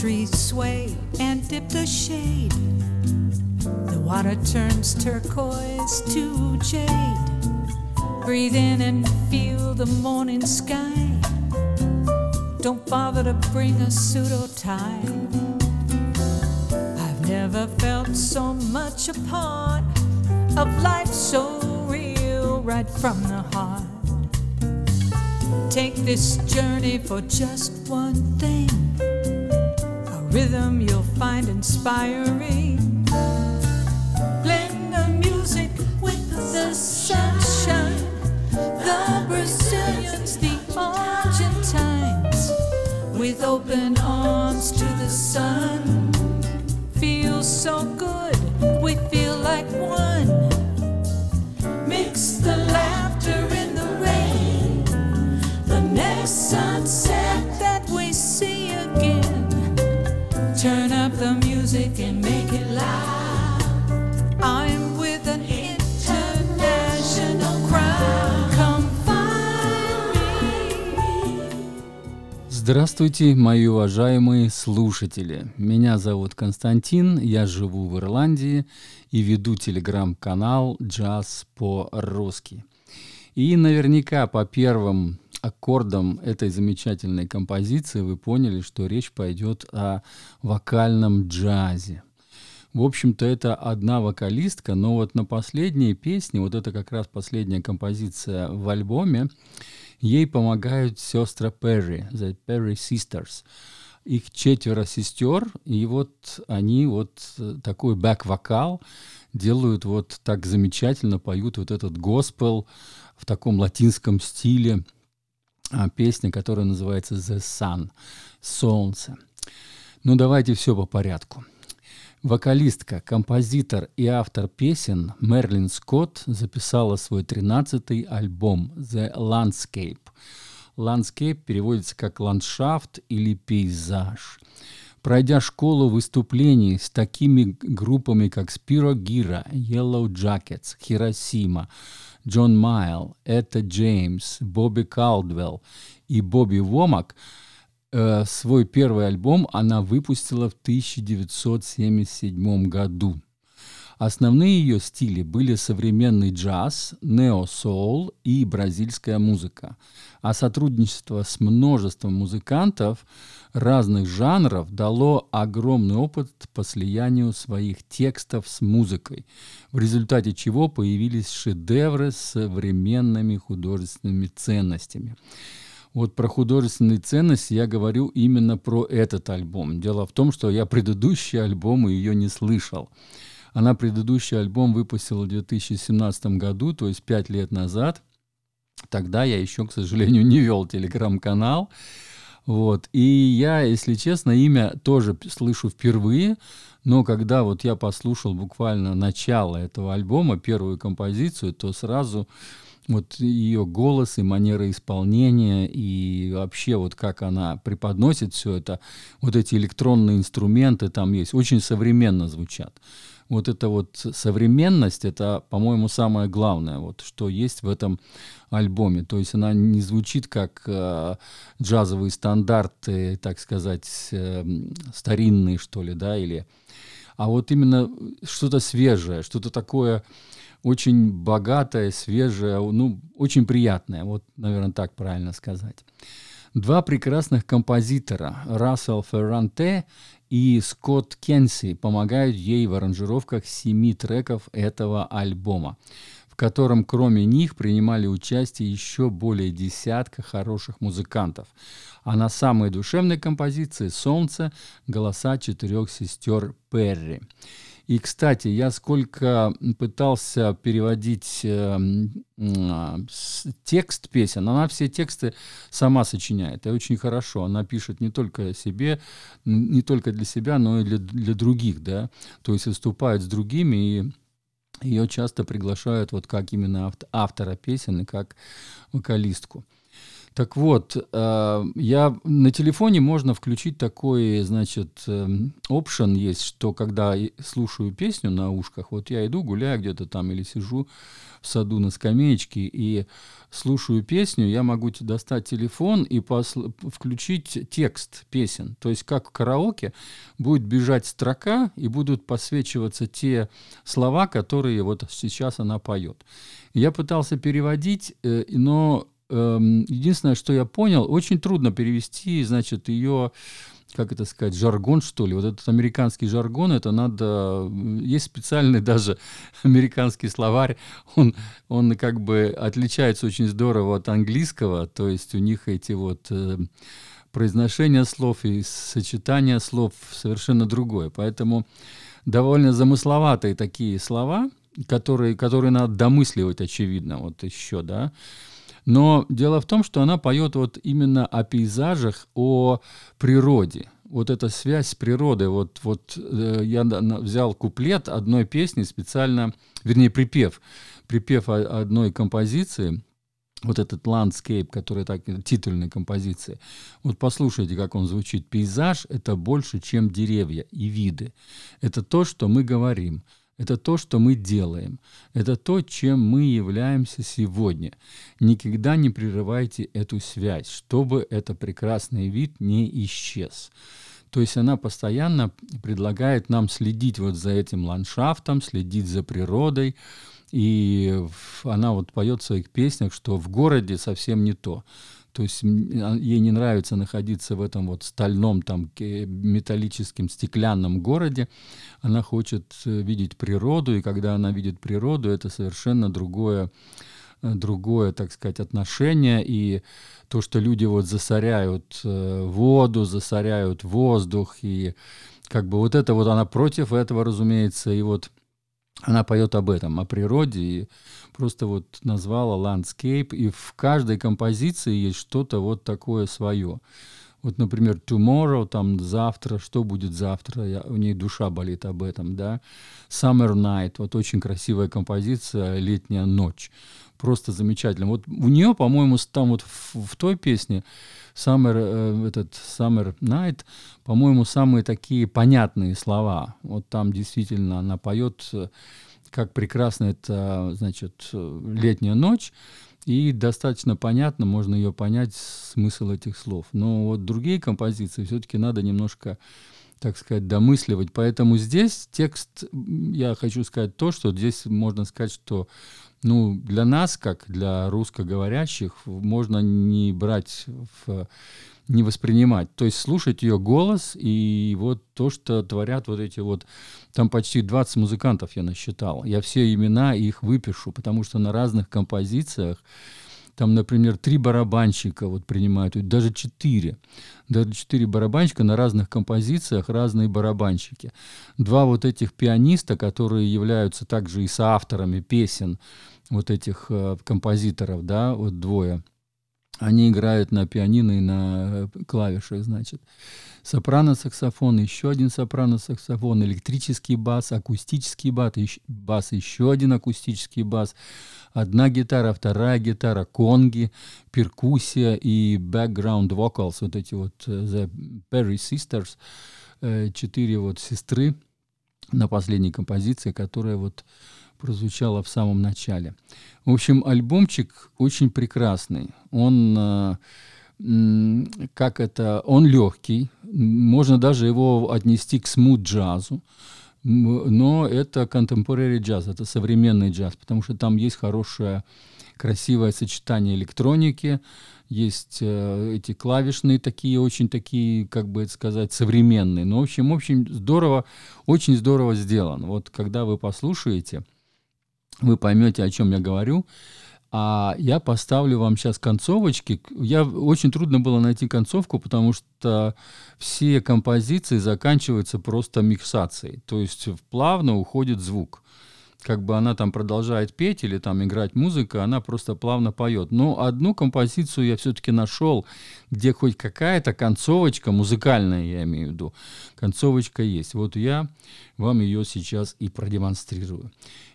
trees sway and dip the shade. The water turns turquoise to jade. Breathe in and feel the morning sky. Don't bother to bring a pseudo tie. I've never felt so much a part of life so real right from the heart. Take this journey for just one thing rhythm you'll find inspiring. Blend the music with the sunshine, the Brazilians, the Argentines, with open arms to the sun. Здравствуйте, мои уважаемые слушатели. Меня зовут Константин, я живу в Ирландии и веду телеграм-канал «Джаз по-русски». И наверняка по первым аккордам этой замечательной композиции вы поняли, что речь пойдет о вокальном джазе. В общем-то, это одна вокалистка, но вот на последней песне, вот это как раз последняя композиция в альбоме, ей помогают сестры Перри, The Perry Sisters. Их четверо сестер, и вот они вот э, такой бэк-вокал делают вот так замечательно, поют вот этот госпел в таком латинском стиле. А, Песня, которая называется The Sun, Солнце. Ну, давайте все по порядку. Вокалистка, композитор и автор песен Мерлин Скотт записала свой 13-й альбом «The Landscape». Landscape переводится как «ландшафт» или «пейзаж». Пройдя школу выступлений с такими группами, как Spiro Gira, Yellow Jackets, Hiroshima, Джон Майл, Этта Джеймс, Бобби Калдвелл и Бобби Вомак, э, свой первый альбом она выпустила в 1977 году. Основные ее стили были современный джаз, нео-соул и бразильская музыка. А сотрудничество с множеством музыкантов разных жанров дало огромный опыт по слиянию своих текстов с музыкой, в результате чего появились шедевры с современными художественными ценностями. Вот про художественные ценности я говорю именно про этот альбом. Дело в том, что я предыдущие альбомы ее не слышал. Она предыдущий альбом выпустила в 2017 году, то есть пять лет назад. Тогда я еще, к сожалению, не вел телеграм-канал. Вот. И я, если честно, имя тоже слышу впервые, но когда вот я послушал буквально начало этого альбома, первую композицию, то сразу вот ее голос и манера исполнения, и вообще вот как она преподносит все это, вот эти электронные инструменты там есть, очень современно звучат. Вот эта вот современность, это, по-моему, самое главное, вот, что есть в этом альбоме. То есть она не звучит как э, джазовые стандарты, так сказать, э, старинные, что ли, да, или... А вот именно что-то свежее, что-то такое очень богатое, свежее, ну, очень приятное, вот, наверное, так правильно сказать. Два прекрасных композитора, Рассел Ферранте и Скотт Кенси, помогают ей в аранжировках семи треков этого альбома, в котором кроме них принимали участие еще более десятка хороших музыкантов. А на самой душевной композиции «Солнце» голоса четырех сестер Перри. И, кстати, я сколько пытался переводить э, а, текст песен, она все тексты сама сочиняет. И очень хорошо. Она пишет не только себе, не только для себя, но и для, для других, да. То есть выступает с другими, и ее часто приглашают вот как именно авт- автора песен и как вокалистку. Так вот, э, я на телефоне можно включить такой, значит, опшен есть, что когда слушаю песню на ушках, вот я иду, гуляю где-то там или сижу в саду на скамеечке и слушаю песню, я могу достать телефон и посл- включить текст песен. То есть как в караоке будет бежать строка и будут посвечиваться те слова, которые вот сейчас она поет. Я пытался переводить, э, но Эм, единственное, что я понял, очень трудно перевести, значит, ее как это сказать, жаргон, что ли. Вот этот американский жаргон, это надо... Есть специальный даже американский словарь, он, он как бы отличается очень здорово от английского, то есть у них эти вот э, произношения слов и сочетание слов совершенно другое. Поэтому довольно замысловатые такие слова, которые, которые надо домысливать, очевидно, вот еще, да, но дело в том, что она поет вот именно о пейзажах, о природе. Вот эта связь с природой. Вот, вот э, я взял куплет одной песни специально, вернее, припев, припев одной композиции, вот этот landscape, который так, титульной композиции. Вот послушайте, как он звучит. Пейзаж — это больше, чем деревья и виды. Это то, что мы говорим. Это то, что мы делаем. Это то, чем мы являемся сегодня. Никогда не прерывайте эту связь, чтобы этот прекрасный вид не исчез. То есть она постоянно предлагает нам следить вот за этим ландшафтом, следить за природой. И она вот поет в своих песнях, что в городе совсем не то. То есть а, ей не нравится находиться в этом вот стальном, там, металлическом, стеклянном городе. Она хочет э, видеть природу, и когда она видит природу, это совершенно другое, э, другое, так сказать, отношение. И то, что люди вот засоряют э, воду, засоряют воздух, и как бы вот это вот она против этого, разумеется, и вот она поет об этом, о природе, и просто вот назвала landscape, и в каждой композиции есть что-то вот такое свое. Вот, например, tomorrow, там завтра, что будет завтра, я, у ней душа болит об этом, да. Summer night, вот очень красивая композиция, летняя ночь, просто замечательно. Вот у нее, по-моему, там вот в, в той песне Summer, э, этот Summer Night, по-моему, самые такие понятные слова. Вот там действительно она поет, э, как прекрасно это, значит, летняя ночь, и достаточно понятно, можно ее понять, смысл этих слов. Но вот другие композиции все-таки надо немножко так сказать, домысливать. Поэтому здесь текст, я хочу сказать то, что здесь можно сказать, что ну, для нас, как для русскоговорящих, можно не брать в не воспринимать. То есть слушать ее голос и вот то, что творят вот эти вот... Там почти 20 музыкантов я насчитал. Я все имена их выпишу, потому что на разных композициях там, например, три барабанщика вот принимают, даже четыре. Даже четыре барабанщика на разных композициях, разные барабанщики. Два вот этих пианиста, которые являются также и соавторами песен вот этих э, композиторов, да, вот двое. Они играют на пианино и на э, клавишах, значит. Сопрано-саксофон, еще один сопрано-саксофон, электрический бас, акустический бас, бас, еще один акустический бас, одна гитара, вторая гитара, конги, перкуссия и background vocals, вот эти вот э, The Perry Sisters, э, четыре вот сестры на последней композиции, которая вот прозвучала в самом начале. В общем, альбомчик очень прекрасный. Он э, как это, он легкий, можно даже его отнести к смут-джазу, но это contemporary джаз, это современный джаз, потому что там есть хорошее, красивое сочетание электроники, есть э, эти клавишные такие, очень такие, как бы это сказать, современные. Но, в общем, в общем, здорово, очень здорово сделан. Вот когда вы послушаете, вы поймете, о чем я говорю. А я поставлю вам сейчас концовочки. Я очень трудно было найти концовку, потому что все композиции заканчиваются просто миксацией. То есть плавно уходит звук. Как бы она там продолжает петь или там играть музыка, она просто плавно поет. Но одну композицию я все-таки нашел, где хоть какая-то концовочка, музыкальная я имею в виду, концовочка есть. Вот я вам ее сейчас и продемонстрирую.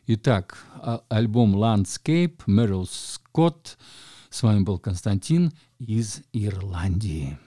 Итак, а, альбом Landscape, Мэрил Скотт, С вами был Константин из Ирландии.